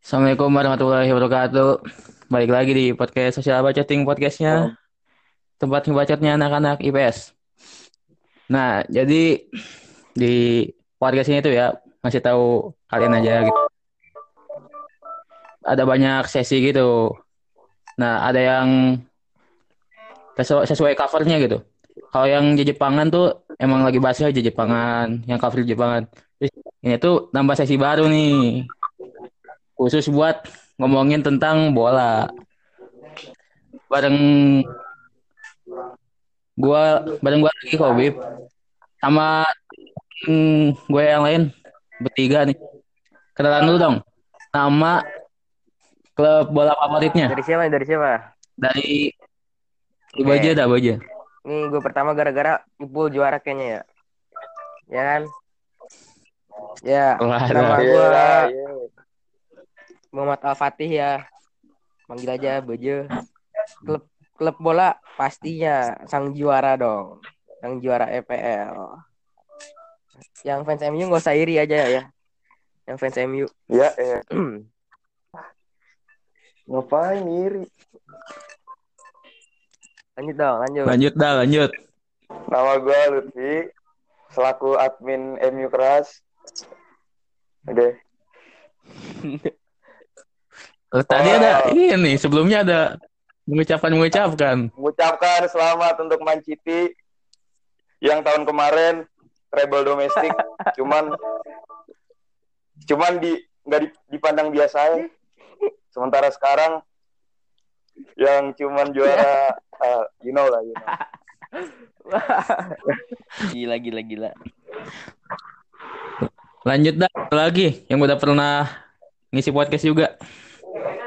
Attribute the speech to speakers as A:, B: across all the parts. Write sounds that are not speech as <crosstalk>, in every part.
A: Assalamualaikum warahmatullahi wabarakatuh. Balik lagi di podcast Sosial Bacoting podcastnya. Tempat ngebacotnya anak-anak IPS. Nah, jadi di podcast ini tuh ya masih tahu kalian aja gitu. Ada banyak sesi gitu. Nah, ada yang sesuai, sesuai covernya gitu. Kalau yang di Jepangan tuh emang lagi bahasnya di Jepangan, yang cover di Jepangan. Terus ini tuh nambah sesi baru nih. Khusus buat ngomongin tentang bola. Bareng gua bareng gua lagi kok, Bib. Sama hmm, gue yang lain bertiga nih. Kenalan dulu dong. Nama klub bola favoritnya
B: Dari siapa? Dari siapa?
A: dari. Ibu aja dah, Ibu aja.
B: Ini gue pertama gara-gara Ipul juara kayaknya ya. Ya kan? Ya,
A: Wah,
B: nama gue
C: Iya,
B: Muhammad Al Fatih ya. Manggil aja Bejo. Klub klub bola pastinya sang juara dong. Sang juara EPL. Yang fans MU gak usah iri aja ya. Yang fans MU.
C: Ya, eh. <clears throat> Ngapain iri?
B: lanjut dong, lanjut.
A: Lanjut dah, lanjut.
C: Nama gue Lutfi, selaku admin MU Keras. Oke. <laughs>
A: Oh, Tadi ada ini sebelumnya ada mengucapkan mengucapkan.
C: Mengucapkan selamat untuk Man City yang tahun kemarin treble domestik, <laughs> cuman cuman di nggak di- dipandang biasa ya. Sementara sekarang yang cuman juara, <laughs> uh, you know lah, you know. <laughs>
B: gila, gila, gila.
A: Lanjut dah lagi yang udah pernah ngisi podcast juga.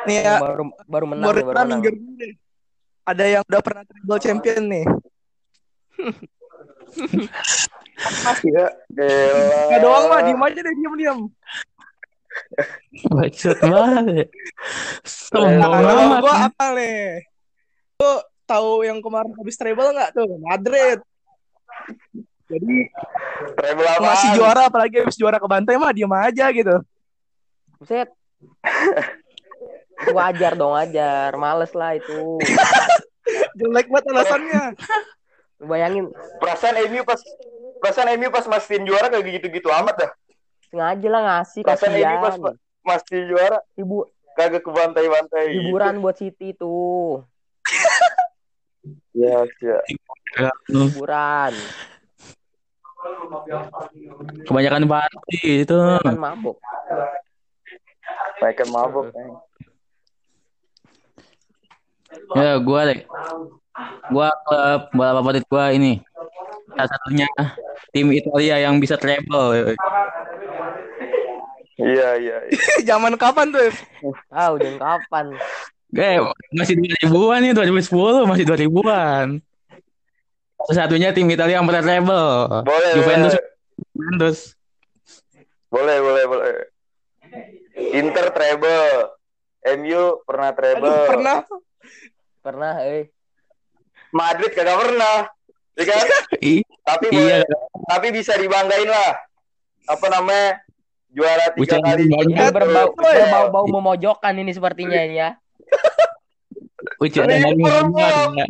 D: Nih ya,
B: Baru baru menang,
D: baru
B: baru menang.
D: Ada yang udah pernah treble champion nih.
C: Ya. <laughs>
D: Gak doang mah, diem aja deh, diem diem.
A: Bacot banget. Sombong
D: Nah,
A: amat.
D: gua apa nih? Lu tahu yang kemarin habis treble nggak tuh? Madrid. Jadi
C: Treble
D: masih juara, apalagi habis juara ke bantai mah diem aja gitu.
B: Buset. <laughs> Wajar dong, wajar. Males lah itu. <laughs>
D: Jelek banget alasannya.
B: Bayangin
C: Perasaan MU pas perasaan MU pas mastiin juara kayak gitu-gitu amat dah.
B: sengaja lah ngasih
C: Perasaan MU pas mastiin juara
B: Hibu
C: kagak ke bantai-bantai gitu.
B: hiburan buat City tuh. <laughs>
C: Ya, ya.
B: Hiburan.
A: Kebanyakan party itu.
B: Kan mabuk.
C: Mereka mabuk. eh.
A: Ya, gua deh. Gua klub bola favorit gua ini. Salah satunya tim Italia yang bisa treble.
C: Iya, iya. iya. <laughs>
D: Zaman kapan tuh?
B: Ah, udah kapan?
A: Eh, masih 2000-an nih, 2010 masih 2000-an. Satu-satunya tim Italia yang pernah treble.
C: Boleh,
A: Juventus.
C: boleh.
A: Juventus.
C: Boleh, boleh, boleh. Inter treble. MU pernah treble.
D: Aduh, pernah.
B: Pernah, eh.
C: Madrid kagak pernah. Ya kan? <laughs> Tapi
A: Iya.
C: boleh, tapi bisa dibanggain lah. Apa namanya? Juara tiga
A: Ucapan
C: kali.
A: banyak.
B: Ini berbau,
D: Betul, ya.
B: berbau-bau memojokkan ini sepertinya ini ya.
C: Liverpool.
A: banyak.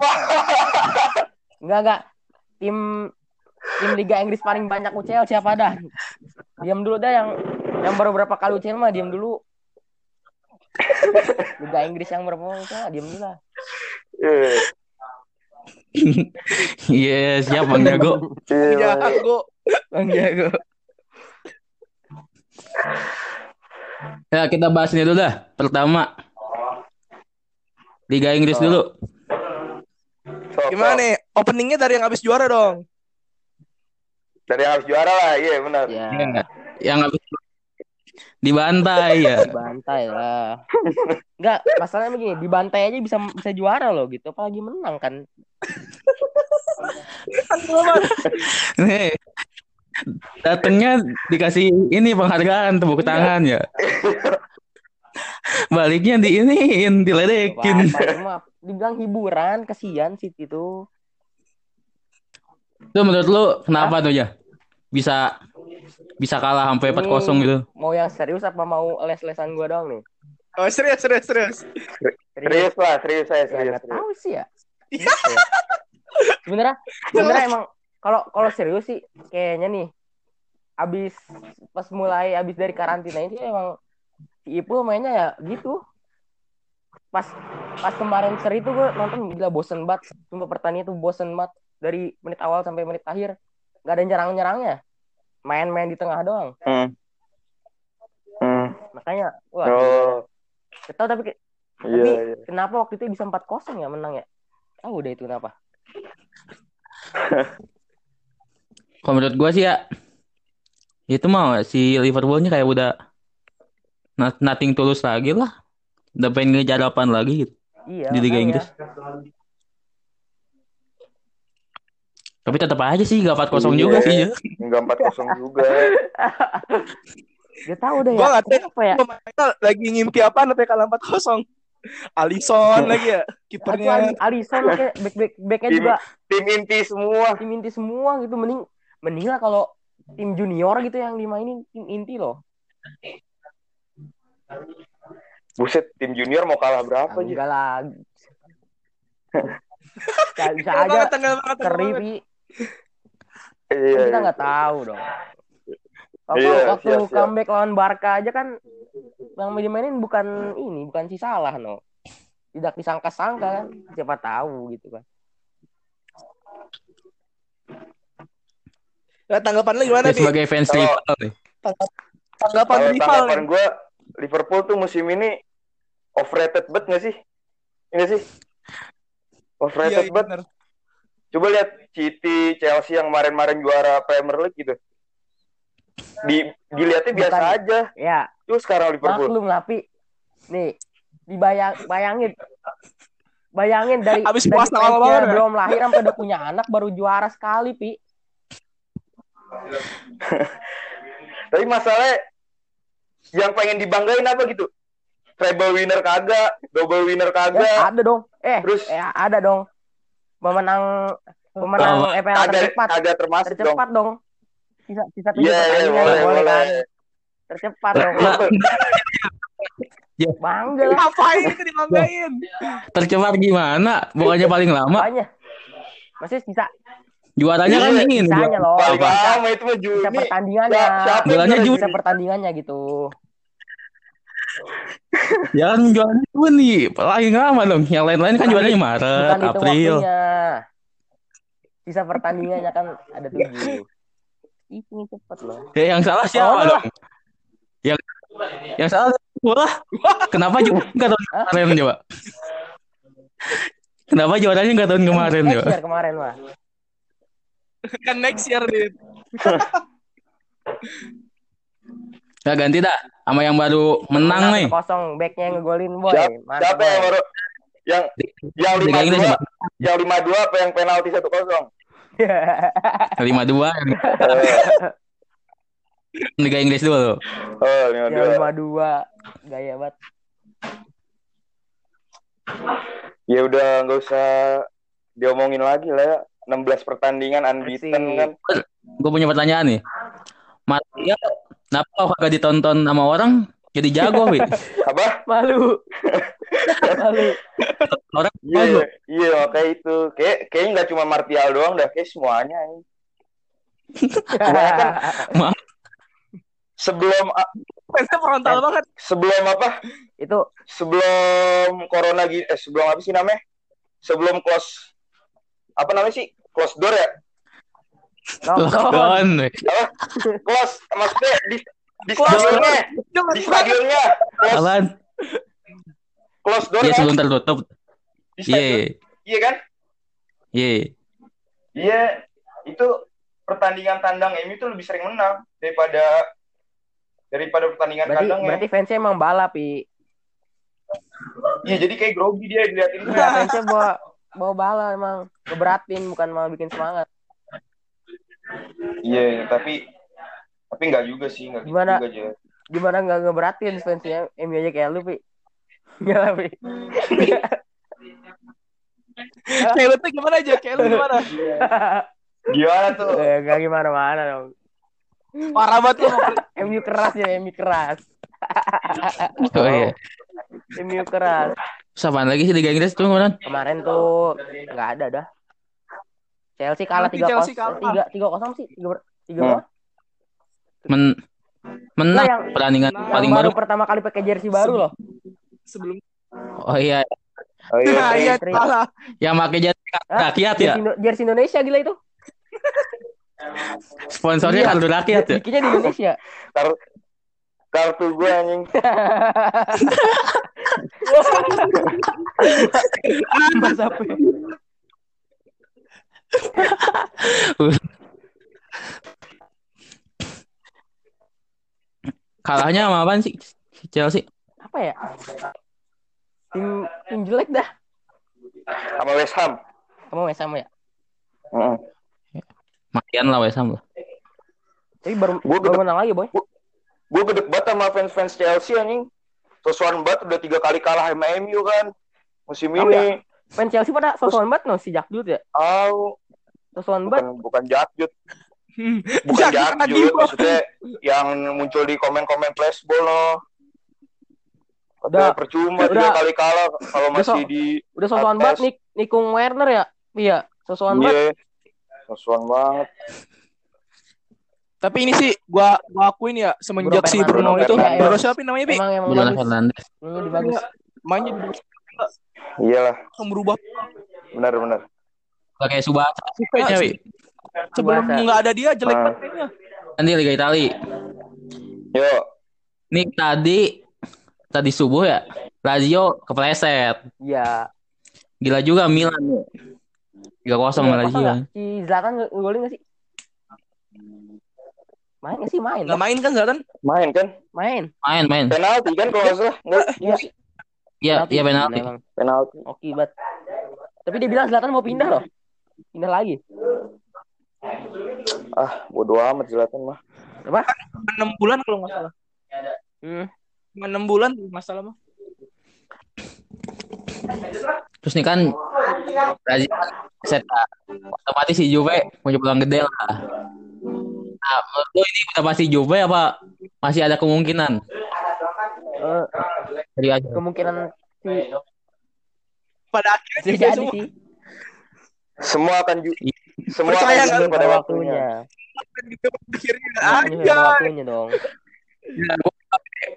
B: Enggak, enggak. Tim tim Liga Inggris paling banyak UCL siapa dah? Diam dulu dah yang yang baru berapa kali UCL mah diam dulu. <laughs> Liga Inggris yang berapa UCL diam dulu lah.
C: Iya. <laughs>
A: Iya, siap Bang Jago.
C: Iya.
D: Jago.
B: Bang Jago.
A: Ya, kita bahas ini dulu dah. Pertama, Liga Inggris
B: Oh.
A: dulu.
D: Gimana nih? Openingnya dari yang habis juara dong.
C: Dari yang harus juara lah, iya benar.
B: Ya,
A: Ya, yang habis dibantai ya.
B: dibantai lah. Enggak, masalahnya begini, dibantai aja bisa bisa juara loh gitu, apalagi menang kan.
A: Nih, datangnya dikasih ini penghargaan tepuk tangan ya. Baliknya diiniin, diledekin.
B: Apa, itu mah dibilang hiburan, kasihan tuh.
A: Itu menurut lu kenapa tuh ya? Bisa bisa kalah sampai
B: Ini
A: 4-0 gitu.
B: Mau yang serius apa mau les-lesan gua doang nih?
D: Oh serius serius serius.
C: Serius lah, serius saya
B: Ya
C: serius.
B: nggak
C: serius.
B: tahu sih ya. Kenapa ya? Sebenarnya sebenarnya emang kalau kalau serius sih kayaknya nih abis pas mulai abis dari karantina ini emang si Ipul mainnya ya gitu. Pas pas kemarin seri itu gue nonton gila bosen banget. Sumpah pertandingan tuh bosen banget dari menit awal sampai menit akhir. Gak ada nyerang-nyerangnya. Main-main di tengah doang.
C: Hmm. Hmm.
B: Makanya wah
C: Oh,
B: tahu tapi
C: iya,
B: Tapi-
C: iya.
B: kenapa waktu itu bisa 4-0 ya menang ya? Tahu deh itu kenapa. <laughs>
A: Kalau menurut gua sih ya itu mah si Liverpoolnya kayak udah not- nothing tulus lagi lah. Udah pengen ngejar lagi gitu.
B: Iya.
A: Di Liga
B: makanya.
A: Inggris. Tapi tetap aja sih gak 4-0 juga
C: Iya.
A: sih ya.
C: Enggak 4-0 juga.
B: Gak tahu deh
D: Gua
B: ya.
D: nggak tahu.
B: Kenapa ya?
D: Pemainnya lagi ngimpi apa nanti kalah 4-0. Alisson lagi ya kipernya.
B: Ali- Alisson kayak back back backnya
C: Tim-
B: juga
C: Tim inti semua.
B: tim inti semua gitu mending mending lah kalau tim junior gitu yang dimainin tim inti loh.
C: Buset, tim junior mau kalah berapa aja?
B: Enggak lah. <laughs> Bisa, bisa aja
D: banget, tengah banget.
C: Iya,
B: Kan kita
C: iya.
B: nggak tahu dong. Waktu,
C: Iya,
B: waktu
C: siap, siap.
B: comeback lawan Barca aja kan yang dimainin bukan ini, bukan si Salah no. Tidak disangka-sangka kan, siapa tahu gitu kan.
D: Nah, tanggapan lu gimana
A: Ya,
D: nih?
A: sebagai fans
C: Kalau-
A: Liverpool nih.
D: Tanggapan
C: Kalau
D: rival
C: tanggapan
D: nih.
C: gue, Liverpool tuh musim ini overrated banget gak sih? Ini sih?
D: Iya,
C: Overrated
D: iya,
C: banget. Coba lihat City, Chelsea yang kemarin-kemarin juara Premier League gitu. Di dilihatnya biasa
B: Bukan.
C: aja.
B: Ya,
C: Terus sekarang Liverpool.
B: maklum lah Pi. Nih, dibayang bayangin bayangin dari <laughs>
D: Abis
B: dari
D: puasa banget ya?
B: belum lahir sampai udah punya anak baru juara sekali Pi. <laughs>
C: Tapi masalahnya yang pengen dibanggain apa gitu? Treble winner kagak, double winner
B: Ya,
C: kagak.
B: ada dong. Eh,
C: Terus
B: eh ada dong. Pemenang pemenang
A: Oh,
B: EPL
C: kagak
B: tercepat.
C: kagak termasuk dong.
B: Tercepat dong. Sisa sisa tujuh
C: Iya, iya,
B: pertandingan
C: boleh,
B: boleh kan.
C: boleh.
B: Tercepat dong. <laughs>
A: Ya.
B: Bangga lah.
D: Ngapain itu dibanggain?
A: Tercepat gimana? Bukannya paling lama.
B: Makanya. Masih sisa
A: Juaranya kan
C: Iya,
A: ini.
B: sisanya loh.
C: Paling lama itu mah
B: sisa
C: Juni.
B: pertandingannya.
C: Ya, siapa juara
A: Juni.
B: Sisa pertandingannya gitu.
A: Ya kan gue nih. Paling lama dong. Yang lain-lain kan juaranya Maret,
B: Bukan itu
A: April.
B: Sisa pertandingannya kan ada tujuh. Itu cepet loh.
A: Ya yang salah siapa
B: Oh,
A: dong? Yang yang salah bola. Kenapa juga <laughs> nggak tahun kemarin coba? Kenapa juaranya nggak tahun kemarin
B: Next
A: coba?
B: year kemarin mah.
D: kan next year nih. <laughs>
A: Ya ganti dah sama yang baru menang nih.
B: Kosong backnya yang ngegolin boy.
C: Siapa,
B: Mantap,
C: siapa yang baru yang yang lima dua yang lima dua apa yang penalti satu kosong <laughs>
A: Lima dua Liga Inggris dulu.
C: oh lima
B: yang
C: dua
B: lima dua gaya banget.
C: ya udah nggak usah diomongin lagi lah ya 16 pertandingan unbeaten
B: Asik.
C: kan
A: Gue punya pertanyaan nih. Martial, kenapa kalau kagak ditonton sama orang jadi jago, Wi? <laughs>
C: apa
B: Malu. <laughs> Malu.
A: Orang
C: iya
A: jago.
C: iya makanya itu kayak kayaknya nggak cuma Martial doang dah kayak semuanya ini. Kebanyakan <laughs> sebelum
D: Fansnya frontal banget.
C: sebelum apa
B: itu
C: sebelum corona gini eh sebelum apa sih namanya sebelum close apa namanya sih close door ya
B: lockdown.
C: Close maksudnya di di stadionnya di stadionnya close close door
A: Iya sebelum tertutup. Iya.
C: iya kan
A: Iya.
C: iya itu pertandingan tandang MU itu lebih sering menang daripada daripada pertandingan
B: Berarti
C: kandangnya
B: berarti fansnya emang balap, Pi.
C: iya jadi kayak grogi dia diliatin
B: Iya, fansnya bawa bawa bala emang ngeberatin bukan malah bikin semangat.
C: Iya tapi tapi nggak juga sih nggak gitu
B: Gimana?
C: juga aja
B: Gimana nggak ngeberatin fansnya MU aja kayak lu, Pi. <laughs> Iya lah, Pi. <laughs>
D: Kayak lu tuh gimana aja? Kayak lu gimana?
C: gimana tuh <laughs>
B: Eh, Nggak gimana-mana dong.
D: Parah banget lu.
B: MU keras ya, MU keras.
A: Oh iya.
B: MU keras.
A: Terus apaan lagi sih Liga Inggris tuh kemarin?
B: Kemarin tuh nggak ada dah. Chelsea kalah tiga
D: Chelsea
B: kosong,
D: kalah.
B: tiga tiga kosong sih, tiga tiga
C: Hmm.
A: Men menang
B: Nah, yang-
A: pertandingan
D: Yang
A: paling
B: baru
A: baru.
B: pertama kali pakai jersey baru loh.
D: Sebelum
A: Oh iya,
C: Oh iya,
D: Nah, <laughs> iya
B: Tri.
D: salah.
A: yang pakai
B: Hah?
A: rakyat ya.
B: Jersey, Indo- jersey Indonesia gila itu. <laughs>
A: Sponsornya
B: Iya.
A: kartu rakyat ya.
B: Bikinnya di Indonesia.
C: Kar- kartu gue anjing. <laughs>
B: Mas apa?
A: Kalahnya sama apaan sih? Chelsea.
B: Apa ya? Tim tim jelek dah.
C: Sama West Ham.
B: Kamu West Ham ya?
C: Heeh.
A: Makian lah West Ham lah.
B: Tapi baru
C: Gua
B: baru
C: gede-
B: menang lagi, Boy.
C: Gue gede banget sama fans-fans Chelsea anjing. Sosuan banget udah tiga kali kalah sama MU kan. Musim
B: Oh,
C: ini.
B: Fans Chelsea pada sosokan banget no si Jakdut ya.
C: Oh,
B: Sosokan
C: bukan
B: banget.
C: bukan Jakjut. Bukan
D: Jakjut lagi,
C: Jakjut,
D: Bos.
C: maksudnya yang muncul di komen-komen flashball loh.
B: Udah.
C: Udah percuma
B: Udah.
C: tiga kali kalah kalau masih
B: so-
C: di
B: Udah sosokan banget Nik Nikung Werner ya. Iya, sosokan banget.
C: Iya. Sosuan banget.
D: Tapi ini sih gua gua akuin ya semenjak
B: Bruno
D: si
B: Fernandes.
D: Bruno itu. Bruno siapa namanya Pi?
B: Emang emang
A: Bruno
B: bagus.
A: Fernandes.
B: Di bagus.
D: Mainnya di-
C: Iyalah,
D: berubah
C: benar-benar.
A: Udah kayak Subasa kayaknya, Wi.
D: sebelum
B: Subasa.
D: nggak ada dia jelek
C: Ah.
D: banget kayaknya.
A: Nanti Liga Itali.
C: Yo,
A: Nih tadi tadi subuh ya. Lazio kepleset.
B: Iya.
A: Gila juga Milan. 3-0 sama
B: Iya,
A: Lazio.
B: kosong nggak? Si Zlatan ngegolin nggak sih? Main nggak sih? Main.
D: Nggak main kan Zlatan?
C: main kan?
B: Main.
A: Main, main.
C: Penalti kan kalau nggak salah? Nggak,
B: Iya.
A: Iya, iya penalti.
C: Penalti.
B: Oke, bat. Tapi dia bilang Zlatan mau pindah loh. Pindah lagi.
C: Ah, bodo amat Zlatan mah.
B: Apa?
D: Enam bulan kalau nggak salah.
B: Hmm.
D: Enam bulan kalau nggak salah mah.
A: Terus nih kan Lazio set otomatis si Juve punya peluang gede lah. Nah, menurut lu ini udah pasti Juve apa masih ada kemungkinan?
B: Eh,
A: aja.
B: kemungkinan si
D: Pada akhirnya semua
B: sih.
C: Semua akan ju semua
D: Percaya
C: akan pada waktunya.
B: waktunya.
D: gitu akhirnya
B: waktunya dong.
A: Ya,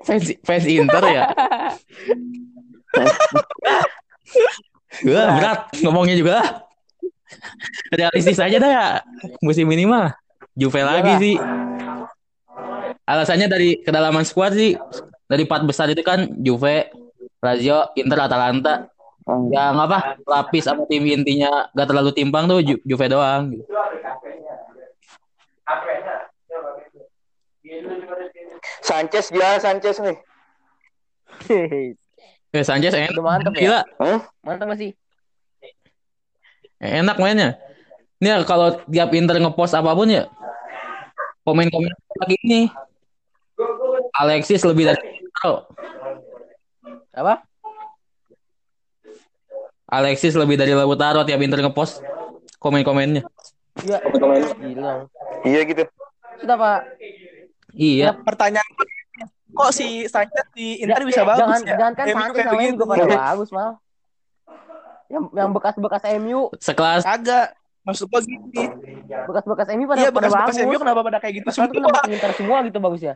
A: fans fans Inter ya. <laughs> Gua berat ngomongnya juga. Realistis aja dah ya. Musim ini mah Juve lagi
B: Iyalah.
A: sih. Alasannya dari kedalaman skuad sih. Dari empat besar itu kan Juve, Lazio, Inter, Atalanta.
C: Hmm.
A: Yang apa? Lapis sama tim intinya gak terlalu timpang tuh Ju- Juve doang. gitu.
C: Sanchez gimana Sanchez nih? <laughs>
A: Eh, Sanchez enak.
B: Udah mantep ya.
A: Gila,
C: Hah?
B: Mantap masih.
A: enak mainnya. Ini ya, kalau tiap Inter ngepost apa pun ya, komen-komen lagi ini. Alexis lebih dari.
B: Apa?
A: Alexis lebih dari Lautaro tiap Inter ngepost komen-komennya.
B: Iya. Gila.
C: Iya gitu.
B: Sudah, Pak.
A: Iya,
D: Pertanyaan kok si Sanchez di Inter bisa bagus
B: jangan,
D: ya?
B: Jangan kan Sanchez
D: begitu.
B: juga <laughs> pada bagus, mal. Yang yang bekas-bekas MU,
A: sekelas
D: Kagak. Maksud gua gini.
B: bekas-bekas MU pada
D: Iya
B: pada
D: bekas-bekas
B: bagus.
D: MU kenapa pada kayak gitu
B: tuh kenapa
D: semua?
B: Inter semua gitu bagusnya.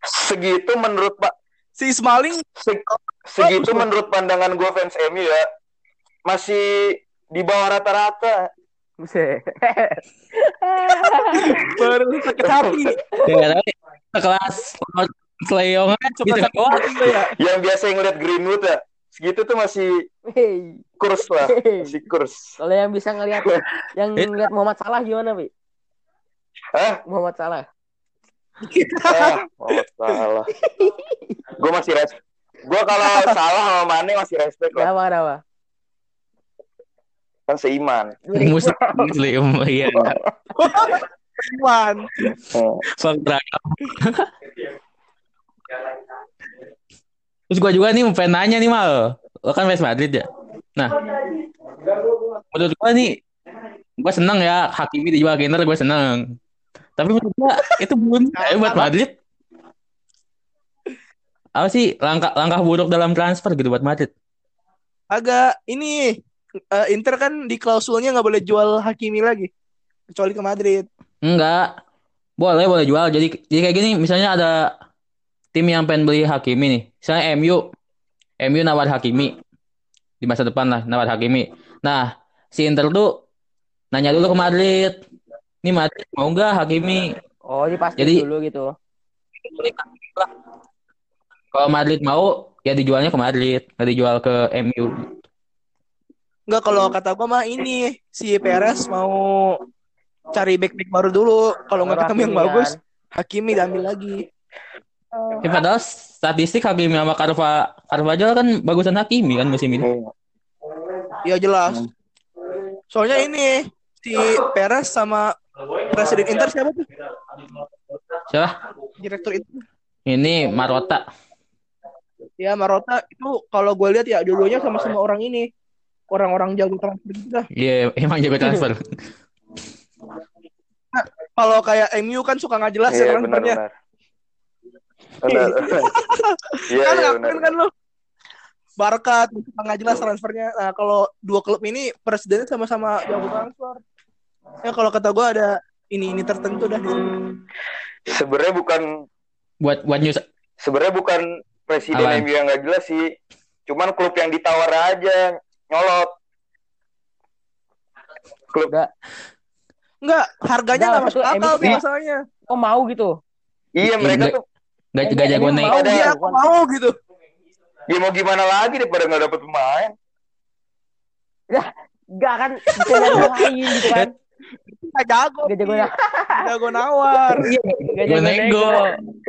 C: Segitu menurut Pak
D: Si Smalling
C: se- segitu menurut pandangan gue fans MU ya masih di bawah rata-rata.
B: Buset. <laughs>
D: baru sakit hati.
A: ya, tapi sekelas Leong
D: Coba
A: gitu
D: gua ya.
C: Yang biasa ngeliat Greenwood ya, segitu tuh masih
B: Hey.
C: kurs lah, masih kurs.
B: Kalau yang bisa ngelihat yang ngelihat Muhammad Salah gimana, Pi?
C: Hah?
B: Muhammad Salah.
C: Ah, oh, salah. <laughs> Gue masih res. Gue kalau salah sama Mane masih respect lah.
B: Kenapa kenapa?
C: Kan seiman.
A: Muslim, muslim, iya.
C: Hmm.
A: Fakta. Terus gua juga nih pengen nanya nih mal, lo kan fans Madrid ya. Nah, menurut gua nih, gua seneng ya Hakimi dijual ke Inter, gua seneng. Tapi menurut gua itu belum eh, buat Madrid. apa sih langkah langkah buruk dalam transfer gitu buat Madrid?
D: Agak ini eh, Inter kan di klausulnya nggak boleh jual Hakimi lagi kecuali ke Madrid.
A: Enggak. Boleh, boleh jual. Jadi jadi kayak gini, misalnya ada tim yang pengen beli Hakimi nih. Misalnya MU, MU nawar Hakimi di masa depan lah, nawar Hakimi. Nah, si Inter tuh nanya dulu ke Madrid. Nih Madrid mau nggak Hakimi?
B: Oh, dipastiin
A: Jadi-
B: dulu gitu.
A: Kalau Madrid mau, ya dijualnya ke Madrid, nggak dijual ke MU.
D: Enggak kalau kata gua mah ini si Perez mau cari back-back baru dulu. Kalau nggak ketemu yang bagus,
B: kan.
D: Hakimi diambil lagi.
A: Ya, padahal statistik Hakimi sama Carva Carvajal kan bagusan Hakimi kan musim ini.
D: Ya jelas. Soalnya ini si Perez sama Presiden Inter siapa tuh?
A: Siapa?
D: Direktur itu.
A: Ini Marota.
D: Ya Marota itu kalau gue lihat ya dulunya sama-sama orang ini orang-orang jago transfer gitu dah.
A: Iya, emang jago transfer. <laughs>
D: Kalau kayak MU kan suka nggak jelas ya
C: Iya,
D: transfernya.
C: benar-benar. <laughs> Benar. Iya,
D: kan
C: iya
D: ngakuin
C: benar.
D: kan lu. Barca tuh suka nggak jelas transfernya. Nah kalau dua klub ini presidennya sama-sama jago transfer. Ya kalau kata gue ada ini ini tertentu dah.
C: Sebenarnya bukan
A: Buat buat news
C: sebenarnya bukan presiden? MU yang nggak jelas sih. Cuman klub yang ditawar aja nyolot. Klub
B: Enggak.
D: Enggak, harganya
B: Enggak,
D: nggak masuk
B: maksudnya
D: akal
B: kayak-
D: masalahnya.
B: Oh, mau gitu.
C: iya mereka
A: Iya,
C: tuh
A: gak,
B: Eh,
A: gak jago
B: ini
A: naik.
B: mau
C: Ada-
D: Iya,
B: gitu
D: aku
B: kan.
D: mau gitu.
C: ya mau gimana lagi daripada nggak dapet pemain.
B: Enggak kan bisa jago <laughs> lain gitu kan.
D: Nggak jago.
B: Gak jago
D: Nggak jago nawar. <laughs>
B: Gak
A: Gue
B: jago
A: nego.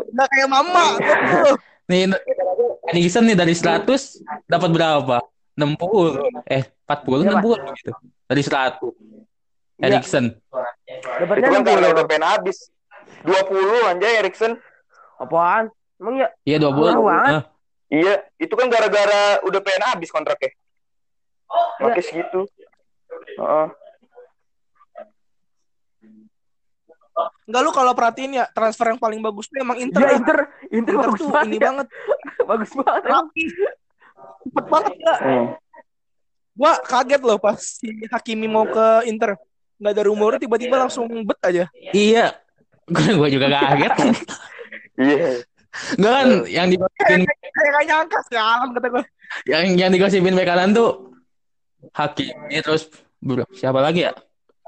D: Nggak kayak mama. <laughs>
A: Nih, Edison nih dari 100 dapat berapa? 60. Eh, 40,
B: Iya, Pak.
A: 60 gitu. Dari 100.
B: Iya.
A: Erikson.
B: Dapatnya
C: Itu kan
B: 60.
C: udah pengen habis. 20 anjay Erikson.
B: Apaan? Emang ya?
A: Iya 20.
B: Murah banget.
A: Nah,
C: Iya, itu kan gara-gara udah pengen habis kontraknya. Makanya segitu. Heeh.
D: Enggak lu kalau perhatiin ya transfer yang paling bagus tuh emang Inter.
B: Iya
D: dah.
B: Inter, Inter,
D: Inter
B: bagus
D: tuh
B: banget.
D: ini
B: ya.
D: banget. <laughs>
B: Bagus banget.
D: Cepet banget ya.
C: Hmm.
D: Gua kaget loh pas si Hakimi mau ke Inter. Nggak ada rumornya tiba-tiba langsung bet aja.
A: iya. Gue gue juga kaget.
C: Iya.
A: Enggak kan yang digosipin
D: Kayak gak nyangka sialan kata gua.
A: yang yang digosipin bek kanan tuh Hakimi terus bro, siapa lagi ya?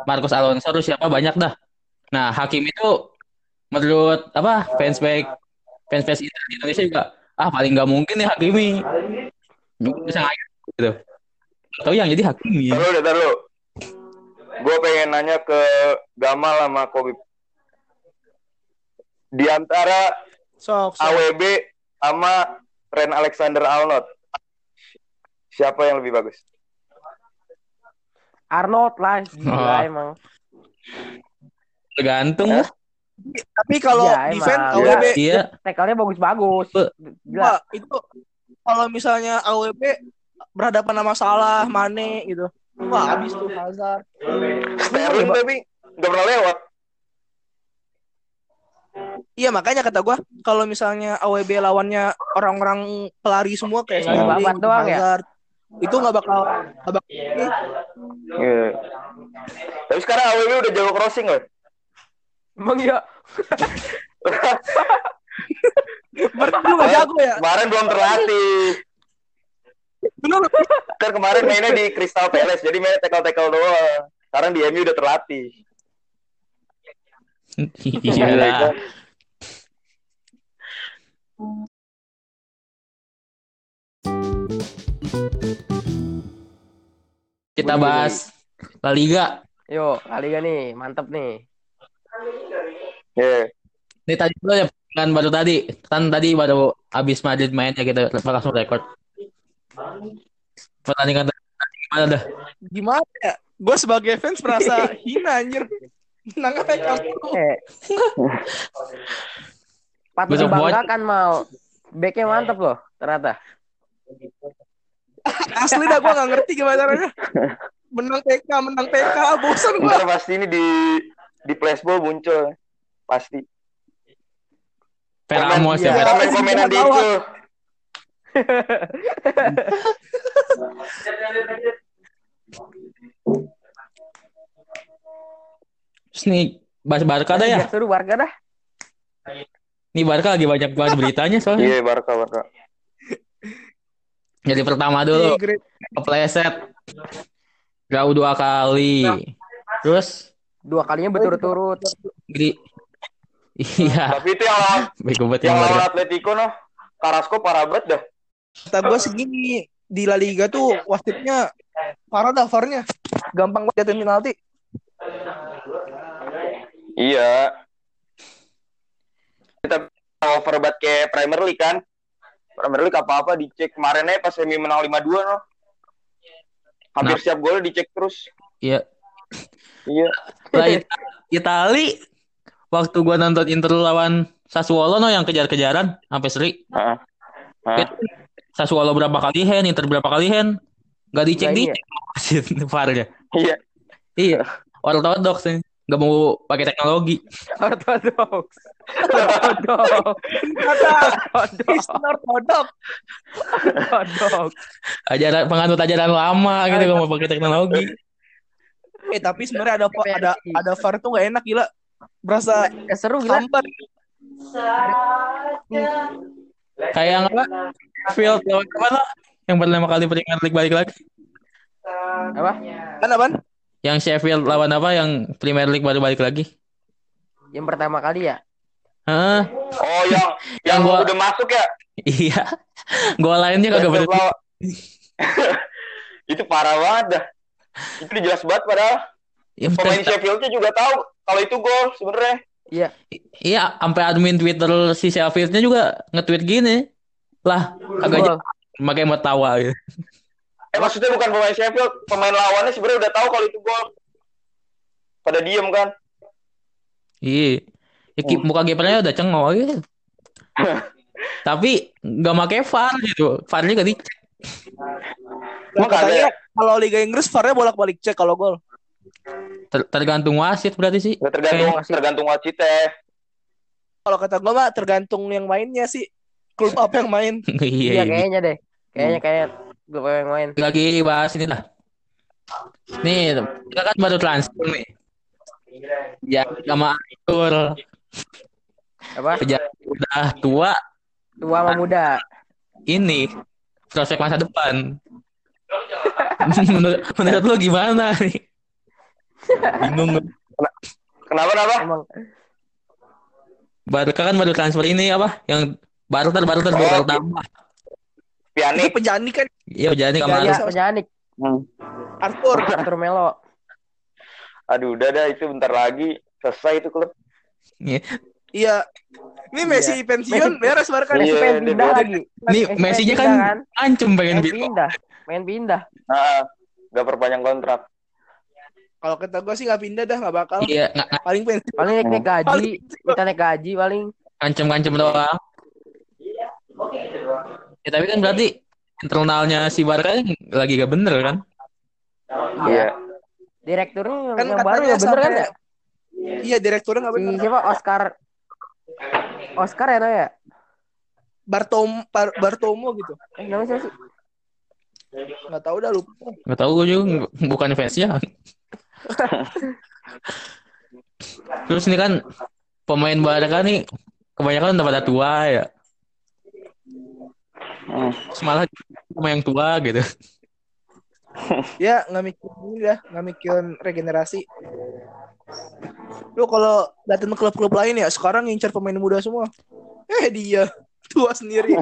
A: Marcos Alonso terus siapa banyak dah. Nah, Hakim itu menurut apa fans back fans fans Inter di Indonesia juga ah paling nggak mungkin nih Hakimi. Bisa ngayat gitu. Tahu yang jadi Hakimi.
C: Taruh deh, taruh. Gue pengen nanya ke Gamal sama Kobi. Di antara
D: Sok, sok.
C: AWB sama Ren Alexander Arnold, siapa yang lebih bagus?
B: Arnold lah, <laughs> gila
A: Oh.
B: emang.
A: Tergantung lah.
D: Tapi kalau
B: Iya,
D: defense
B: emang.
D: AWB
A: Iya.
B: Tackle-nya bagus-bagus. Gila.
D: Wah, itu kalau misalnya AWB berhadapan sama Salah, Mane gitu. Wah, habis tuh Hazard.
C: Sterling tapi nggak pernah lewat.
D: Iya, makanya kata gua kalau misalnya AWB lawannya orang-orang pelari semua kayak
B: Lagi
D: Sterling,
B: doang ya?
D: Itu nggak bakal nggak bakal.
C: Iya. Tapi sekarang AWB udah jago crossing loh.
B: Emang iya. <laughs>
D: Berarti lu nggak jago ya?
C: Kemarin belum terlatih.
D: Bener.
C: Kan kemarin mainnya di Crystal Palace, jadi mainnya tackle-tackle doang. Sekarang di MU udah terlatih.
A: Iya lah. Kita bahas La Liga.
B: Yuk, kali nih, mantep nih.
C: Iya.
A: Ini tadi dulu ya kan baru tadi. Kan tadi baru habis Madrid main ya kita langsung record. Pertandingan tadi gimana dah?
D: Gimana ya? Gue sebagai fans merasa <laughs> hina anjir. Menang apa ya?
B: Eh. Patut
A: Besok buat-
B: dibanggakan mau. Backnya mantep loh, ternyata.
D: Asli dah gue gak ngerti gimana caranya. Menang PK, menang PK, bosan gue.
C: Pasti ini di di flashball muncul. Pasti.
A: Peramos ya.
B: Iya.
A: Peramos.
C: Komen-komenan di
D: Bawah.
C: itu.
A: Terus nih bahas Barca dah ya.
B: Biar seru Barca dah.
A: Nih Barca lagi banyak banget beritanya soalnya.
C: Iya, Barca, Barca.
A: Jadi pertama
D: Iya,
A: dulu
D: great.
A: kepleset. Jauh dua kali. Terus
B: Dua kalinya berturut-turut.
A: Gri Iya,
C: Tapi itu yang lawan, <laughs>
A: bego banget
C: yang
A: yang
C: lawan. Atletico noh. Carrasco parah banget dah.
D: Kata gue segini di La Liga tuh wasitnya parah dah VAR-nya. Gampang banget jatuhin penalti.
C: Iya. Kita over banget kayak Premier League kan. Premier League apa-apa dicek kemarin aja pas semi menang 5-2 no. Hampir
A: Nah.
C: setiap gol dicek terus.
A: Iya.
C: Iya.
A: Lah It- Itali waktu gua nonton Inter lawan Sassuolo no yang kejar-kejaran sampai seri.
C: Heeh. Heeh.
A: Sassuolo berapa kali hand, Inter berapa kali hand. Gak dicek
B: Nah,
A: di
B: iya. <laughs>
A: VAR-nya.
C: Iya.
A: Iya. Ortodoks nih. Gak mau pakai teknologi.
B: Ortodoks. Ortodoks.
D: Kata
B: Ortodoks. Ortodoks.
A: Ajaran penganut ajaran lama gitu gak mau pakai teknologi.
D: Eh tapi sebenarnya ada ada ada VAR tuh gak enak gila. Berasa
B: Ya seru gila.
D: hambar.
A: Kayak yang apa? Field lawan apa no? Yang pertama kali Premier League balik lagi.
B: Apa?
D: Kan apaan?
A: Yang Sheffield lawan apa? Yang Premier League baru balik lagi.
B: Yang pertama kali ya.
A: Hah?
C: Oh, yang <laughs> yang
A: gua-
C: udah masuk ya.
A: Iya. Gol lainnya kagak
C: lawan- <laughs> itu parah banget dah. Itu jelas banget padahal
A: Ya,
C: pemain Sheffieldnya juga tahu kalau itu gol sebenarnya.
B: Iya.
A: Iya, sampai admin Twitter si Sheffieldnya juga nge-tweet gini. Lah, agak makanya mau tawa gitu.
C: Eh maksudnya bukan pemain Sheffield, pemain lawannya sebenarnya udah tahu kalau itu gol. Pada diem kan.
A: Iya. Ya, ki- muka kipernya udah cengok gitu. <laughs> Tapi nggak pakai VAR gitu. VAR-nya gak dicek.
D: Nah,
C: Makanya.
D: katanya kalau Liga Inggris VAR-nya bolak-balik cek kalau gol.
A: Ter- tergantung wasit berarti sih.
C: Nggak tergantung
B: Kayak-
C: tergantung wasit ya.
D: Kalau kata gue mah tergantung yang mainnya sih. Klub apa yang main. <laughs>
A: iya,
B: Iya
A: iya.
B: kayaknya deh. Kayaknya kayak gue pengen main.
A: Lagi bahas ini lah. Nih, kita kan baru transfer nih. Ya, sama Arthur.
B: Apa?
A: Pejabat udah tua,
B: Tua sama muda.
A: ini prospek masa depan. <laughs> menurut, menurut lo gimana nih? Bingung.
C: Kenapa kenapa?
B: Emang
A: Barca kan baru transfer ini apa? Yang barter barter
C: Oh,
A: kali tambah.
D: Itu
C: Pianik.
D: penjani kan
A: Iya,
B: ya,
A: kemarin.
B: penyanik.
C: Hmm.
D: Arthur.
B: Arthur Melo.
C: Aduh, udah dah itu bentar lagi selesai itu klub.
D: Iya. Ini Messi pensiun
B: Messi-
D: beres Barca.
B: Messi
C: Iya,
B: pengen
C: dia-
B: pindah
C: dia-
B: lagi.
A: Nih,
B: Messi
A: Messi-nya
B: pengen
A: kan
B: pindah
A: ancem pengen
B: Pengen
A: pindah.
B: pindah. Pengen pindah.
C: Nah, gak perpanjang kontrak.
D: Kalau kata gue sih nggak pindah dah nggak bakal.
A: Iya, nggak
D: Paling pensiun.
B: Paling naik gaji. Minta naik gaji paling.
A: ngancem-ngancem doang. Ya, tapi kan berarti internalnya si Barca kan lagi gak bener kan?
C: Iya.
B: Direkturnya yang,
D: Kan
B: yang baru
D: katanya
B: ya bener kan ya?
D: Iya direkturnya nggak
B: Si
D: benar.
B: siapa Oscar Oscar ya ya?
D: Bartom Bar- Bartomo gitu.
B: Eh namanya siapa sih?
D: Nggak tahu dah lupa.
A: Gak tahu gue juga bukan fansnya. <laughs> Terus ini kan pemain Barca nih kebanyakan udah pada tua ya.
C: Hmm.
A: Terus malah sama yang tua gitu. <laughs>
D: Ya nggak mikirin ini dah, nggak mikirin regenerasi. Lu kalau datang ke klub-klub lain ya sekarang ngincar pemain muda semua. Eh dia tua sendiri.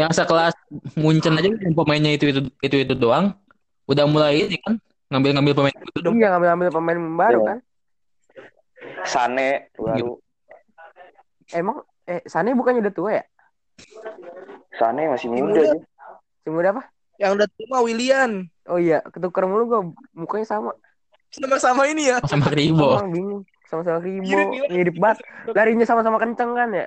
A: Yang sekelas Munchen aja pemainnya itu itu itu itu doang. Udah mulai ini kan ngambil-ngambil pemain itu dong.
B: Iya ngambil-ngambil pemain baru
C: Iya.
B: kan?
C: Sane baru.
B: Emang eh Sane bukannya udah tua ya?
C: Sane masih
D: Masih
C: muda
D: muda.
C: aja.
B: Si muda apa?
D: Yang udah tua William.
B: Oh iya, ketukar mulu gua mukanya sama.
D: Sama-sama ini ya.
A: sama Ribo.
B: Orang bingung. Sama-sama Ribo,
D: Mirip-mirip.
B: mirip banget. Larinya sama-sama kenceng kan ya?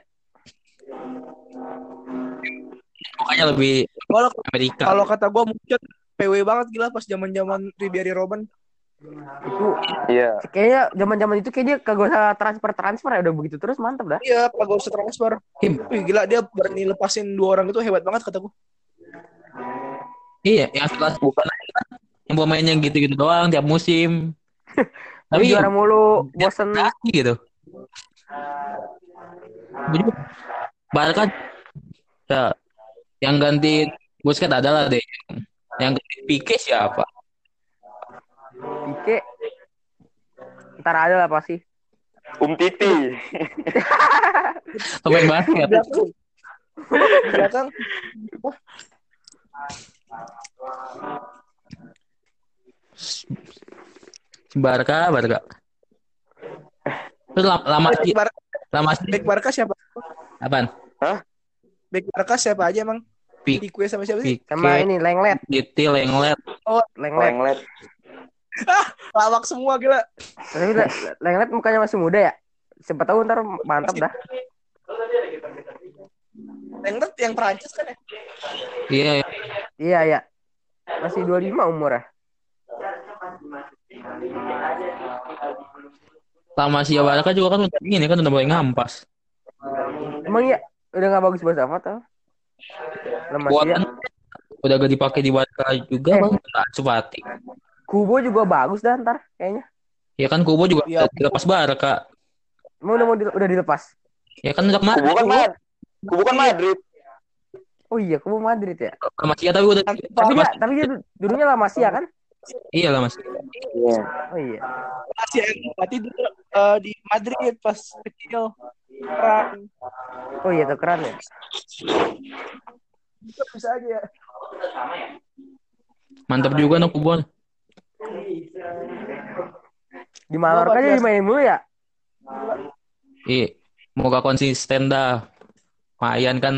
A: Makanya lebih
D: Kalau
A: Amerika.
D: kalau kata gua mungkin PW banget gila pas zaman-zaman Ribery Robben.
B: Itu
C: Iya.
B: kayaknya zaman-zaman itu kayaknya kagak usah transfer-transfer ya udah begitu terus mantep dah.
D: Iya, kagak usah transfer.
A: Im.
D: Wih, gila dia berani lepasin dua orang itu hebat banget kataku.
A: Iya, yang sekelas bukan yang pemainnya gitu-gitu doang tiap musim. <laughs>
B: Tapi juara mulu, bosen.
A: lagi gitu. Barca ya yang ganti Busquets adalah deh. Yang ganti Pique siapa?
B: Pique. Ntar ada lah pasti.
C: Um Titi. <laughs>
A: Pemain basket.
D: Belakang. Belakang.
A: Barca, Barca. Terus lama, lama
D: Back Barca,
A: lama
D: back Barca siapa?
A: apaan?
D: Back Barca siapa aja emang?
A: Pique.
D: Pique sama siapa sih?
A: Pique,
B: Sama ini Lenglet,
A: Diti, Lenglet.
B: Lenglet.
C: Lenglet.
D: Lawak semua gila.
B: Tapi Le- Lenglet mukanya masih muda ya. Siapa tahu ntar mantap dah.
D: Lenglet yang Perancis kan ya?
A: Iya,
B: Iya ya. Masih 25 umur ya.
A: lama si Barca juga kan ini kan udah mulai ngampas.
B: Emang iya udah gak bagus bahasa apa tau? Ya.
A: kan udah gak dipakai di Barca juga
B: Eh.
A: bang. Supati.
B: Kubo juga bagus dah ntar kayaknya.
A: Ya kan Kubo juga
D: Iya.
A: udah dilepas Barca.
B: Emang udah mau di- udah dilepas.
A: Ya kan udah kemarin.
C: Kubu kan Mad. Kubu kan Madrid.
B: Oh iya, Kubo Madrid ya.
A: Sama Cia tapi udah
B: Tapi
A: tapi mas-
B: tapi dia du- dulunya lah masih ya kan?
A: iya lah mas.
C: Iya.
B: Oh iya.
D: Masih yang berarti dulu eh, di Madrid pas kecil. Keren.
B: Oh iya tuh keren ya.
D: Bisa aja ya.
A: Mantap juga no Kubo.
B: Di Mallorca aja dimainin mulu ya.
A: Iya. Moga konsisten dah. Mayan kan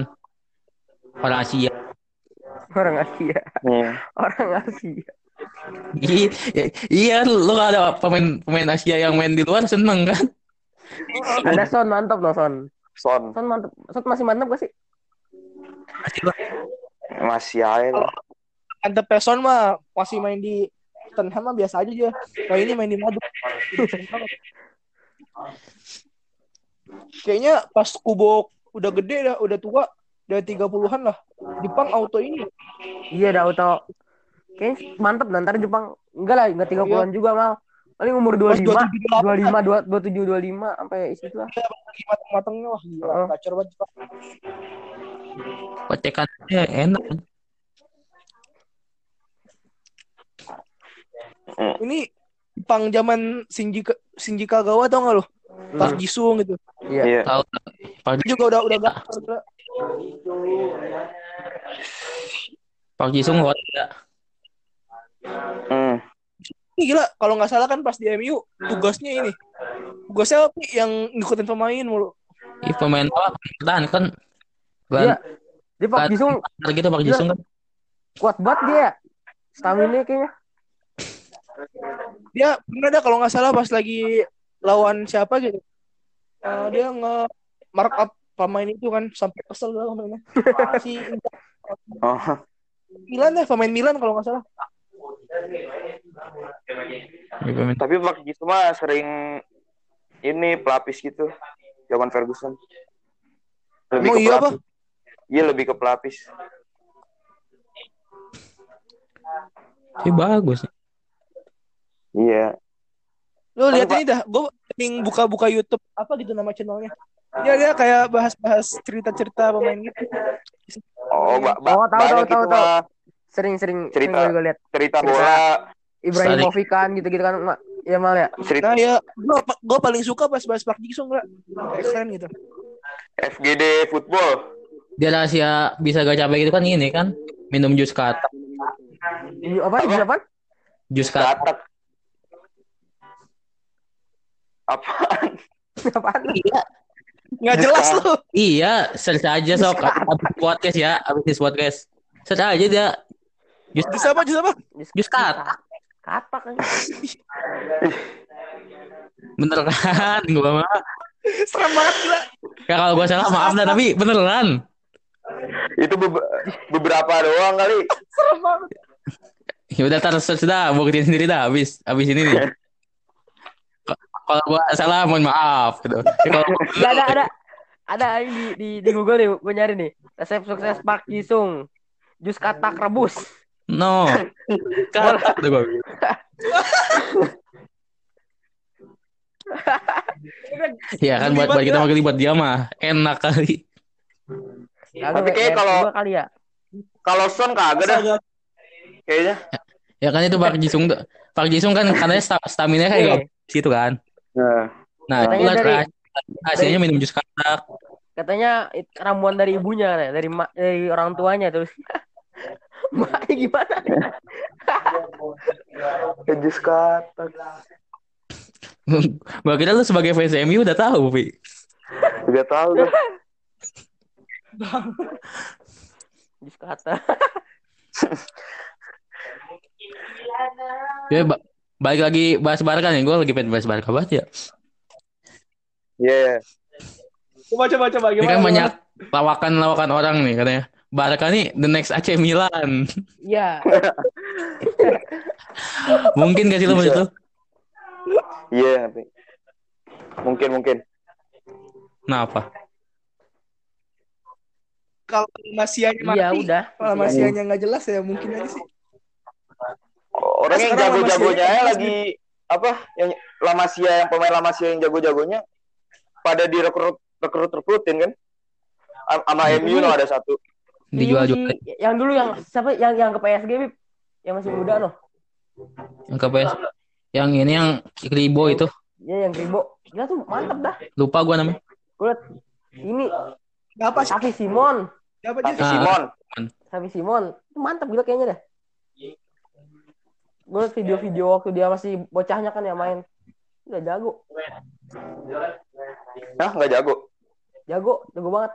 A: orang Asia.
B: Orang Asia.
C: Iya.
B: Orang Asia.
A: Iya, iya lu gak ada pemain pemain Asia yang main di luar seneng kan?
B: Ada Son mantap loh Son.
C: Son
B: Son mantap. Son masih mantap gak sih?
C: Masih aja. lah.
D: Ante Peson mah masih main di Tottenham mah biasa aja dia. Kayak ini main di Madrid. Kayaknya pas Kubo udah gede dah, udah tua, udah 30-an lah. Jepang auto ini.
B: Iya dah auto. Kayaknya mantap dah ntar Jepang. Enggak lah, enggak 30-an juga mal. Paling umur 25, 25, 27, 25 sampai situ lah.
D: mateng-matengnya wah gila,
B: Heeh.
D: gacor banget Jepang.
A: Kocekannya enak.
D: Ini Jepang zaman Shinji Shinji Kagawa tau gak lo? Park
B: Hmm,
D: Jisung gitu.
B: Iya.
C: Iya.
A: Tahu
D: juga udah udah gila.
A: Pak Jisung kuat ya.
C: Hmm.
D: Ini gila, kalau nggak salah kan pas di MU tugasnya ini. Tugasnya apa yang ngikutin pemain mulu.
A: Ih, pemain apa? Kan.
B: Iya.
A: Kan
B: Dia Pak
A: Kan-
B: Jisung
A: gitu Pak Jisung kan.
B: kuat banget dia. Stamina kayaknya.
D: Dia pernah ada kalau nggak salah pas lagi lawan siapa gitu. Eh, dia nge mark up pemain itu kan sampai kesel lah pemainnya. <laughs> si
C: Oh.
D: Milan deh, pemain Milan kalau nggak salah.
A: Iya, pemain.
C: Tapi Pak gitu mah sering ini pelapis gitu. Zaman Ferguson. Lebih
D: Emang
C: ke
D: iya apa?
C: Iya lebih ke pelapis.
A: Ih, bagus.
C: Iya.
D: Lo lihat
C: Pak-
D: ini dah, gue sering buka-buka YouTube apa gitu nama channelnya. Dia dia kayak bahas-bahas cerita-cerita pemain gitu.
C: Oh, ba ba-
B: Oh, tahu,
C: banyak
B: tahu, tahu,
C: mah
B: Sering-sering
C: Cerita.
B: sering gue lihat.
C: cerita bola,
B: Ibrahimovic kan gitu-gitu kan. Ma. Ya mal ya.
C: cerita
D: Nah ya, gue gue paling suka pas bahas Park Jisung keren gitu.
C: FGD football.
A: Dia rahasia bisa gak capek gitu kan ini kan. Minum jus katak.
B: Ini apa? Ini apa?
A: Jus katak.
C: Katak. Apaan? <laughs>
B: Apaan?
D: Nggak jelas lu.
A: Iya, search aja sok abis podcast ya, abis podcast. Search aja dia jus
D: Jus apa? Jus apa?
A: jus katak.
B: Katak kan.
A: Bener kan? Gua mah.
D: Serem banget gila.
A: Ya kalau gua salah maaf dah tapi beneran.
C: Itu bebe- beberapa doang kali.
D: Serem banget.
A: Ya udah tar search dah, buktiin sendiri dah habis habis ini nih. Kalau gua salah mohon maaf gitu. Ya, kalau
B: Gak ada ada ada di, di, di Google nih gue nyari nih resep sukses Park Jisung jus katak rebus
A: no. Kata tuh gua. Ya kan buat buat kita mah buat dia mah enak kali.
B: Kagak,
C: Tapi kayaknya
B: kayak
C: kalau-
B: kali ya
C: Kalau Son kagak dah kayaknya.
A: Ya kan itu Park Jisung tuh. Park Jisung kan katanya sta- stamina kayak gak situ kan.
C: Nah,
A: Nah,
B: dari-
A: rahasia- rahasianya minum jus katak.
B: katanya ramuan dari ibunya katanya, dari ma- dari orang tuanya terus <laughs> maknya gimana <laughs>
C: jus katak.
A: Kira lu sebagai fans MU udah tahu, Pi.
C: Gak tahu. <laughs>
B: jus katak <laughs>
A: Ya, ba- balik lagi bahas Barca nih. Gue lagi pengen bahas Barca banget ya.
C: Iya.
D: Coba coba coba
A: Ini
D: gimana?
A: kan
D: gimana?
A: banyak lawakan-lawakan orang nih katanya. Barca nih the next AC Milan.
B: iya <laughs>
A: Mungkin gak sih lu menurut lu?
C: Iya ngerti. Mungkin mungkin.
A: Kenapa?
D: Kalau Masianya mati,
B: iya udah
D: kalau Masianya nggak jelas ya mungkin aja sih.
C: Orang yang jago-jagonya
D: Lamasia-
C: lagi apa? Yang Lamasia yang pemain Lamasia yang jago-jagonya pada direkrut rekrut rekrutin kan? Am- Sama MU no ada satu.
A: Dijual
B: Ini
A: juga
B: yang dulu yang siapa yang yang ke PSG Bib? yang masih muda noh
A: yang ke PS. Yang ini yang Kribo itu.
B: ya yang Gribo gila tuh mantep dah
A: Lupa gua namanya.
B: gue ini
D: Apa sih?
B: Xavi Simon
D: Siapa?
A: Ah.
C: Simon.
B: Xavi Simon itu mantep gila kayaknya dah gue video-video waktu dia masih bocahnya kan ya main udah jago
C: Nah, nggak jago.
B: jago jago banget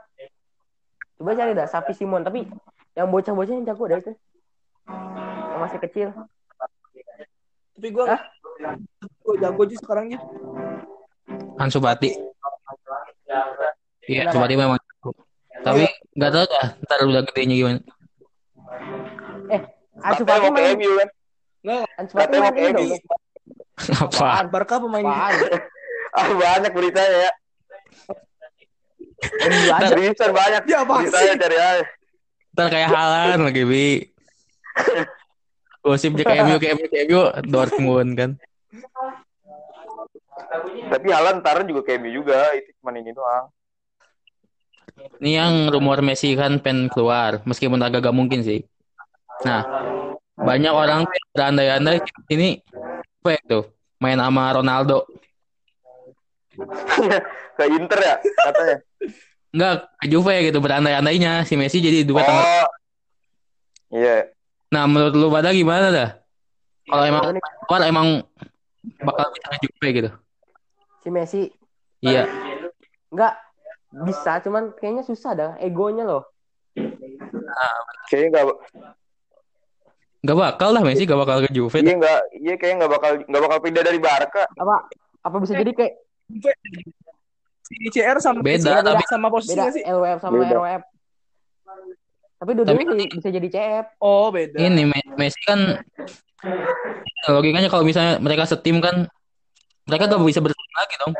B: coba cari dah Xavi Simon tapi yang bocah-bocah yang jago dah itu yang masih kecil
D: Tapi gue
B: Hah?
D: gue jago aja sekarang ya.
A: Ansu Fati. Iya,
B: Kenapa?
A: Fati memang. Tapi nggak tahu dah ntar udah gedenya gimana.
B: Ansu
C: Katanya
B: Fati
C: mau
B: main
C: MU kan?
B: Ansu Fati
C: Katanya mau
B: main
C: ke MU.
B: dong
A: Apa?
D: Barca pemain <laughs>
C: Ah, banyak beritanya ya. Seriusan banyak.
D: Ya apa
C: Beritanya
D: sih?
C: cari aja.
A: Ntar kayak Halan lagi, Bi. <laughs> Gosip ke MU, ke MU, ke MU, Dortmund kan.
C: Tapi Halan ntar juga ke MU juga. Itu cuma ini doang.
A: Ini yang rumor Messi kan pengen keluar, meskipun agak gak mungkin sih. Nah, banyak orang berandai-andai ini apa itu main sama Ronaldo. <laughs>
C: ke Inter ya katanya.
A: Enggak, ke Juve gitu berandai-andainya si Messi jadi sama
C: Oh. Iya.
A: Nah, menurut lu pada gimana dah? Kalau emang keluar emang bakal bisa ke Juve gitu.
B: si Messi
A: Iya.
B: Enggak bisa, cuman kayaknya susah dah egonya loh.
C: Kayaknya nggak.
A: Gak bakal lah Messi gak bakal ke Juve.
C: Iya nggak. Iya kayaknya nggak bakal nggak bakal pindah dari Barca.
B: Apa apa bisa jadi kayak
D: si CR sama
A: Beda,
D: sama,
A: tapi-
D: sama posisi
B: beda
D: nggak sih?
B: LWF sama
C: Beda.
B: RWF. Tapi dua-duanya bisa- bisa jadi CF.
D: Oh, beda.
A: Ini Me- Messi kan logikanya kalau misalnya mereka setim kan mereka gak bisa bersaing lagi dong.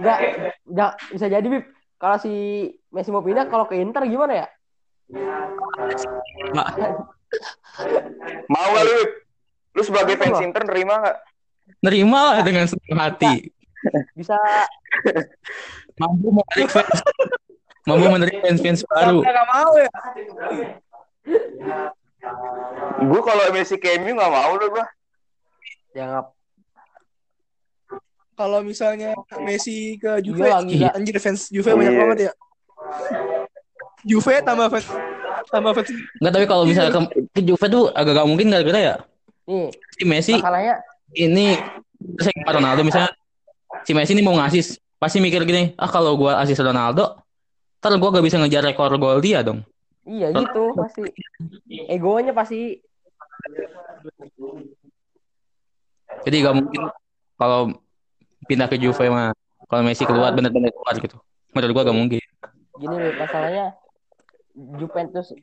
B: Enggak, enggak bisa jadi Bib. Kalau si Messi mau pindah kalau ke Inter gimana ya?
C: Mau nggak lu? Lu sebagai fans? Inter nerima nggak?
A: nerima lah dengan senang hati.
B: Bisa
A: Mampu menarik fans. Mampu menarik fans-fans baru.
D: Nggak nggak mau ya.
C: Gue kalau Messi ke MU nggak mau lu gua.
B: ya
D: Kalau misalnya Messi ke Juve,
B: Gila, gila.
D: anjir fans Juve banyak
C: Iya.
D: banget ya. Juve tambah fans tambah fans
A: Enggak tapi kalau misalnya ke, ke Juve tuh agak gak mungkin gara-gara ya.
B: nih
A: Si Messi
B: masalahnya
A: ini saya ke Ronaldo misalnya si Messi ini mau ngasih pasti mikir gini ah kalau gua asis Ronaldo ntar gua gak bisa ngejar rekor gol dia dong
B: iya gitu pasti egonya pasti
A: jadi gak mungkin kalau pindah ke Juve mah kalau Messi keluar bener-bener keluar gitu menurut gua gak mungkin
B: gini nih masalahnya Juventus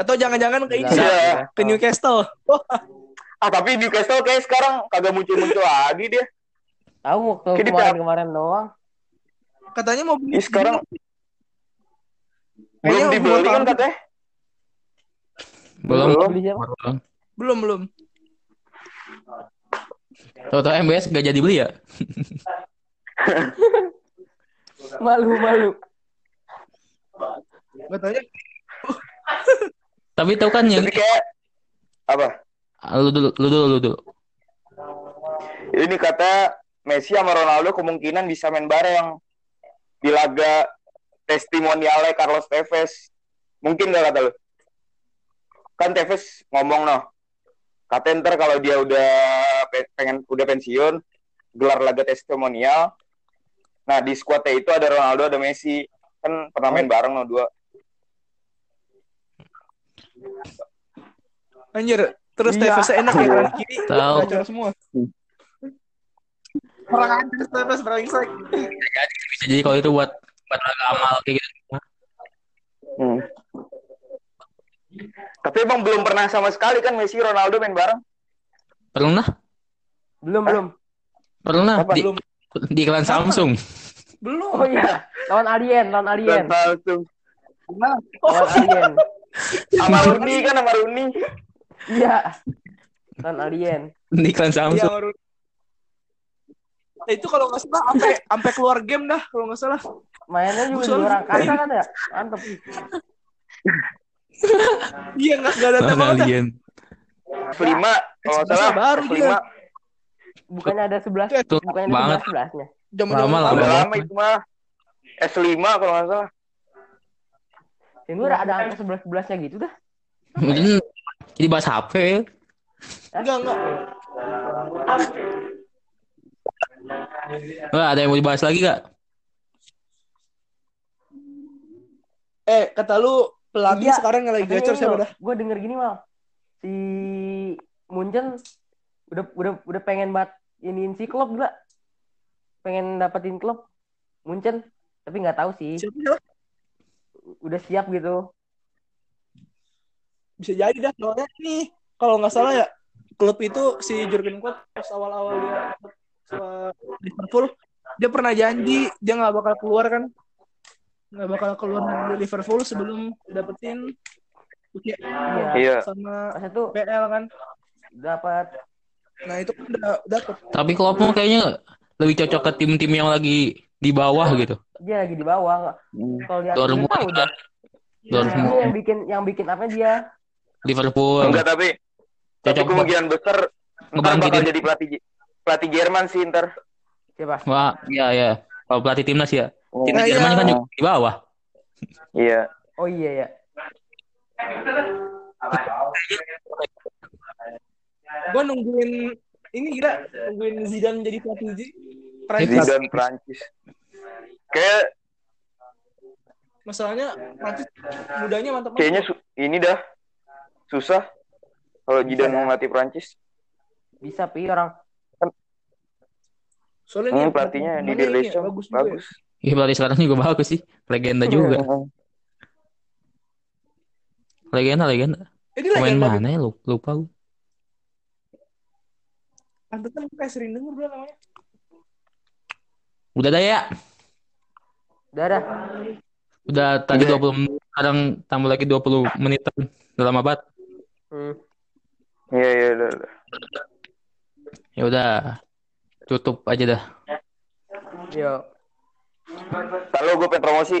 D: Atau jangan-jangan ke ini
B: gila.
D: ke Newcastle. Oh, <laughs>
C: Ah tapi Newcastle kayak sekarang kagak muncul-muncul lagi dia.
B: Tahu waktu kemarin-kemarin doang.
D: katanya mau beli
C: sekarang belum dibeli kan katanya.
A: Belum.
C: Belum.
A: Belum.
D: belum
A: Tahu-tahu MBS gak jadi beli ya? <laughs>
B: Malu malu.
A: Tapi tahu kan yang
C: Tapi kayak apa?
A: lu dulu, lu dulu, lu dulu.
C: Ini kata Messi sama Ronaldo kemungkinan bisa main bareng di laga testimonialnya Carlos Tevez. Mungkin gak kata lu? Kan Tevez ngomong noh. Kata ntar kalau dia udah pe- pengen udah pensiun, gelar laga testimonial. Nah di squadnya itu ada Ronaldo, ada Messi. Kan pernah main bareng noh dua.
D: anjir, terus
B: Iya.
D: TVS enak ya kanan kiri.
A: Tahu.
D: Semua. Orang anjir TVS brengsek.
A: Bisa jadi kalau itu buat buat laga amal kayak gitu.
C: Hmm. Tapi emang belum pernah sama sekali kan Messi Ronaldo main bareng.
A: Pernah?
B: Belum belum.
A: Pernah
C: Apa?
A: di,
D: Belum.
A: di iklan Samsung.
D: Belum.
B: Oh iya. Lawan Alien, lawan Alien.
C: Langsung.
B: Lawan Alien.
C: Sama kan sama Rooney.
B: Iya. Lawan Alien.
A: Di iklan
D: Iya,
A: Samsung.
D: baru. Eh, itu kalau nggak salah sampai sampai keluar game dah kalau nggak salah.
B: Mainnya juga di
D: selalu-
B: angkasa kan ya? Mantep.
D: Iya nggak nggak ada dah.
A: Alien.
C: F5 kalau salah
D: Baru
C: F5
D: dia.
B: Bukannya ada 11,
A: Tuh,
B: bukannya ada
A: banget.
B: 11 11-nya.
D: Jam
A: Lama, lama.
C: udah lama itu mah S5 kalau nggak salah
B: Ini udah ada angka 11 11-nya gitu dah.
A: Mungkin jadi bahas HP.
D: Enggak enggak.
A: Wah, ada yang mau dibahas lagi gak?
D: Eh kata lu pelatih
B: Iya,
D: sekarang yang lagi gacor siapa dah?
B: Gue denger gini mal. Si Munchen udah udah udah pengen banget iniin si klub gila. Pengen dapetin klub Munchen, tapi nggak tahu sih.
D: Siapa?
B: Udah siap gitu.
D: Bisa jadi dah soalnya nih kalau nggak salah ya klub itu si Jurgen Klopp pas awal-awal dia sama Liverpool dia pernah janji dia nggak bakal keluar kan nggak bakal keluar dari Liverpool sebelum dapetin
B: Iya.
C: iya.
D: sama
B: itu
D: PL kan?
B: dapat.
D: Nah itu kan udah dapet.
A: Tapi Klopp mah kayaknya lebih cocok ke tim-tim yang lagi di bawah gitu.
B: dia lagi di bawah. Nggak. Kalau dia
A: Dortmund,
B: udah.
A: Dortmund,
B: yang bikin yang bikin apa dia?
A: Liverpool.
C: enggak tapi tapi
A: Cocok buat
C: kemungkinan besar ntar bakal jadi pelatih pelatih Jerman sih ntar.
B: Siapa?
A: Wah, iya ya. Kalau pelatih timnas ya. Timnas
D: Nah,
A: Jerman
D: iya.
A: kan juga di bawah.
C: iya.
B: Oh iya ya
D: gue nungguin ini gila nungguin Zidane jadi pelatih Prancis
C: Zidane Prancis kayak
D: masalahnya Prancis mudanya mantap banget.
C: kayaknya su- ini dah. Susah kalau Zidane
B: dah.
C: melatih Prancis
B: bisa pi orang.
D: Soalnya
C: hmm,
D: dia
C: pelatihnya di
D: pemainnya ini ya, bagus. ya.
A: Iya, pelatih sekarang juga bagus sih. Legenda juga. Legenda, legenda.
D: Dia
A: Pemain
D: legenda
A: mana ya? Lupa, lupa gue.
D: Pantesan gue kayak sering denger bro namanya.
A: Udah dah ya.
B: udah dah
A: Udah tadi
C: Udah.
A: 20 menit, sekarang tambah lagi 20 menit. Udah lama banget.
B: hmm.
C: iya iya udah, udah.
A: Ya udah. Tutup aja dah.
B: yo
C: Kalau gue pengen promosi.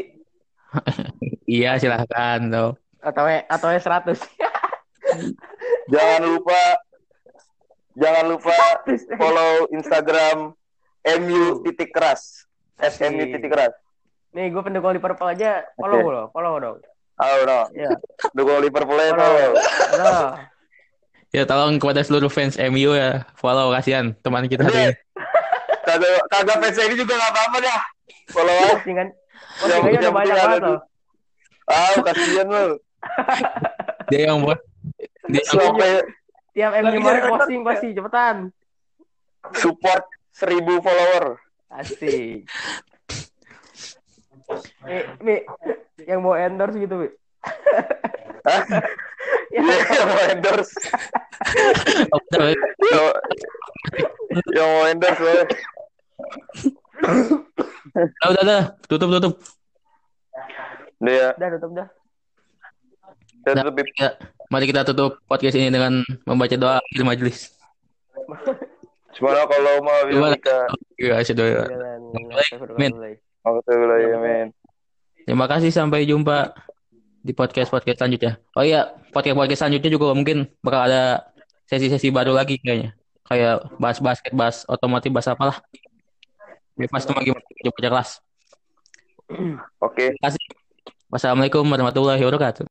C: <laughs>
A: Iya, silahkan tuh.
B: atau atau 100 <laughs>
C: jangan lupa jangan lupa follow Instagram MU titik keras. SMU titik keras.
B: Nih gue pendukung Liverpool aja. Follow
C: Oke.
B: lo follow dong
C: oh no
B: ya
C: dukung Liverpool ya
B: follow
C: follow
B: follow
A: Ya tolong kepada seluruh fans MU ya. Follow kasihan teman kita hari ini.
C: kagak kagak fans ini juga nggak apa-apa dah follow aja
B: postingan
C: Yang-
B: postingannya udah banyak banget
C: ada
B: loh
C: ah kasihan lu.
A: Dia yang buat. Dia yang
C: sampai
B: tiap MU
D: Lagi
B: kemarin posting pasti cepetan.
C: Support seribu follower.
B: Asik. Mi, Mi, yang mau endorse gitu Mi.
C: Hah? Iya, <laughs> yang <laughs> mau endorse. Yang, mau endorse.
A: Udah, udah, udah. Tutup, tutup.
C: Udah ya,
B: Udah tutup dah.
C: saya
A: Nah,
C: tutup
A: ya, mari kita tutup podcast ini dengan membaca doa akhir majelis.
C: Semoga kalau mau
A: Gimana?
C: kita
A: Ya, asyhadu an la-
B: Jalan.
A: Min.
C: Alhamdulillah,
A: Terima kasih sampai jumpa di podcast podcast selanjutnya. Oh iya, podcast podcast selanjutnya juga mungkin bakal ada sesi-sesi baru lagi kayaknya. Kayak bahas basket, bahas otomotif, bahas apalah. Bebas cuma gimana kerja kelas.
C: Oke.
A: Terima kasih. Wassalamualaikum warahmatullahi wabarakatuh.